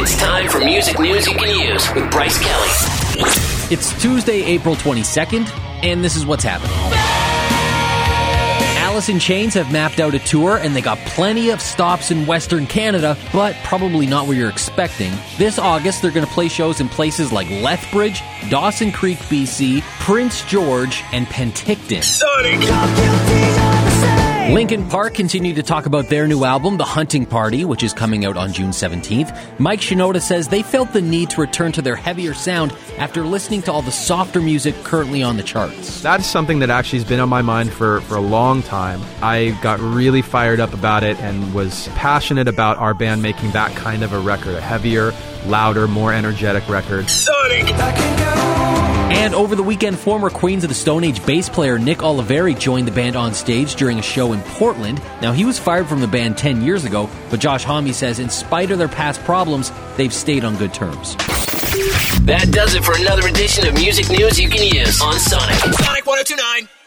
It's time for music news you can use with Bryce Kelly. It's Tuesday, April 22nd, and this is what's happening. Alice in Chains have mapped out a tour and they got plenty of stops in Western Canada, but probably not where you're expecting. This August, they're going to play shows in places like Lethbridge, Dawson Creek, BC, Prince George, and Penticton. Linkin Park continued to talk about their new album, The Hunting Party, which is coming out on June 17th. Mike Shinoda says they felt the need to return to their heavier sound after listening to all the softer music currently on the charts. That's something that actually has been on my mind for, for a long time. I got really fired up about it and was passionate about our band making that kind of a record, a heavier, louder, more energetic record. Sonic! And over the weekend, former Queens of the Stone Age bass player Nick Oliveri joined the band on stage during a show in Portland. Now, he was fired from the band 10 years ago, but Josh Homme says in spite of their past problems, they've stayed on good terms. That does it for another edition of music news you can use on Sonic. Sonic 1029.